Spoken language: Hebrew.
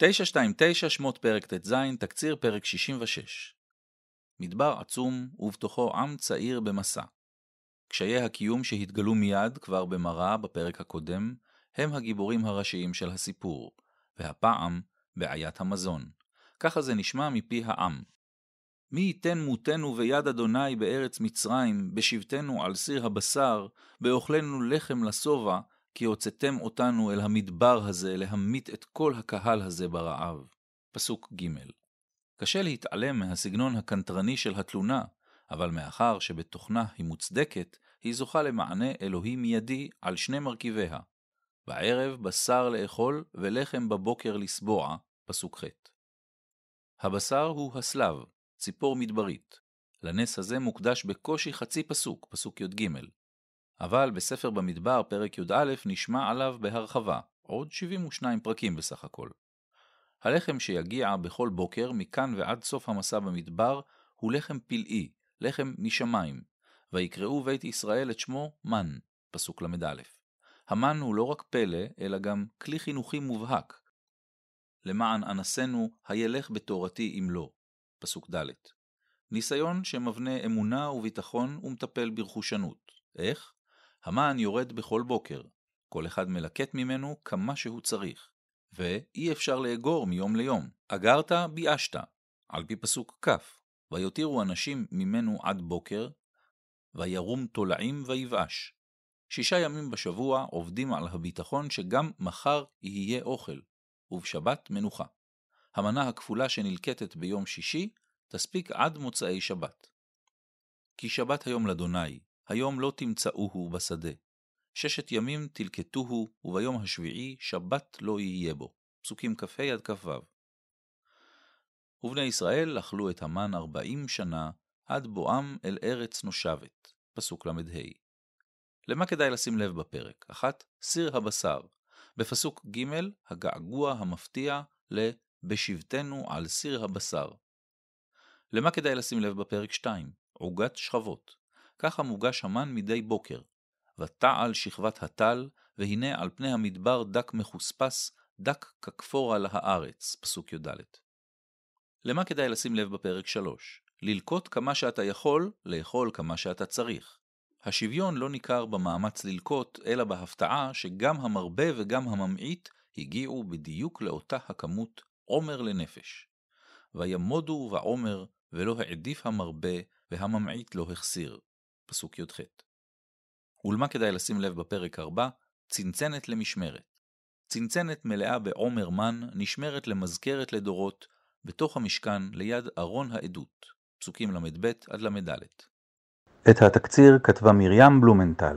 929 שמות פרק ט"ז, תקציר פרק 66. מדבר עצום ובתוכו עם צעיר במסע. קשיי הקיום שהתגלו מיד כבר במראה בפרק הקודם, הם הגיבורים הראשיים של הסיפור, והפעם בעיית המזון. ככה זה נשמע מפי העם. מי ייתן מותנו ביד אדוני בארץ מצרים, בשבתנו על סיר הבשר, באוכלנו לחם לשובע, כי הוצאתם אותנו אל המדבר הזה להמית את כל הקהל הזה ברעב. פסוק ג' קשה להתעלם מהסגנון הקנטרני של התלונה, אבל מאחר שבתוכנה היא מוצדקת, היא זוכה למענה אלוהי מיידי על שני מרכיביה. בערב בשר לאכול ולחם בבוקר לסבוע, פסוק ח'. הבשר הוא הסלב, ציפור מדברית. לנס הזה מוקדש בקושי חצי פסוק, פסוק י"ג. אבל בספר במדבר, פרק י"א, נשמע עליו בהרחבה, עוד 72 פרקים בסך הכל. הלחם שיגיע בכל בוקר, מכאן ועד סוף המסע במדבר, הוא לחם פלאי, לחם משמיים, ויקראו בית ישראל את שמו מן, פסוק ל"א. המן הוא לא רק פלא, אלא גם כלי חינוכי מובהק. למען אנסנו, הילך בתורתי אם לא, פסוק ד'. ניסיון שמבנה אמונה וביטחון ומטפל ברכושנות. איך? המן יורד בכל בוקר, כל אחד מלקט ממנו כמה שהוא צריך, ואי אפשר לאגור מיום ליום. אגרת, ביאשת, על פי פסוק כ', ויותירו אנשים ממנו עד בוקר, וירום תולעים ויבאש. שישה ימים בשבוע עובדים על הביטחון שגם מחר יהיה אוכל, ובשבת מנוחה. המנה הכפולה שנלקטת ביום שישי תספיק עד מוצאי שבת. כי שבת היום לאדוני, היום לא תמצאוהו בשדה. ששת ימים תלקטוהו, וביום השביעי שבת לא יהיה בו. פסוקים כ"ה עד כ"ו. ובני ישראל אכלו את המן ארבעים שנה, עד בואם אל ארץ נושבת. פסוק ל"ה. למה כדאי לשים לב בפרק? אחת, סיר הבשר. בפסוק ג', הגעגוע המפתיע ל"בשבתנו על סיר הבשר". למה כדאי לשים לב בפרק 2? עוגת שכבות. ככה מוגש המן מדי בוקר. ותעל שכבת הטל, והנה על פני המדבר דק מחוספס, דק ככפור על הארץ, פסוק י"ד. למה כדאי לשים לב בפרק 3? ללקוט כמה שאתה יכול, לאכול כמה שאתה צריך. השוויון לא ניכר במאמץ ללקוט, אלא בהפתעה שגם המרבה וגם הממעיט הגיעו בדיוק לאותה הכמות עומר לנפש. וימודו בעומר, ולא העדיף המרבה, והממעיט לא החסיר. פסוק י"ח. ולמה כדאי לשים לב בפרק 4? צנצנת למשמרת. צנצנת מלאה בעומר מן נשמרת למזכרת לדורות, בתוך המשכן ליד ארון העדות. פסוקים ל"ב עד ל"ד. את התקציר כתבה מרים בלומנטל.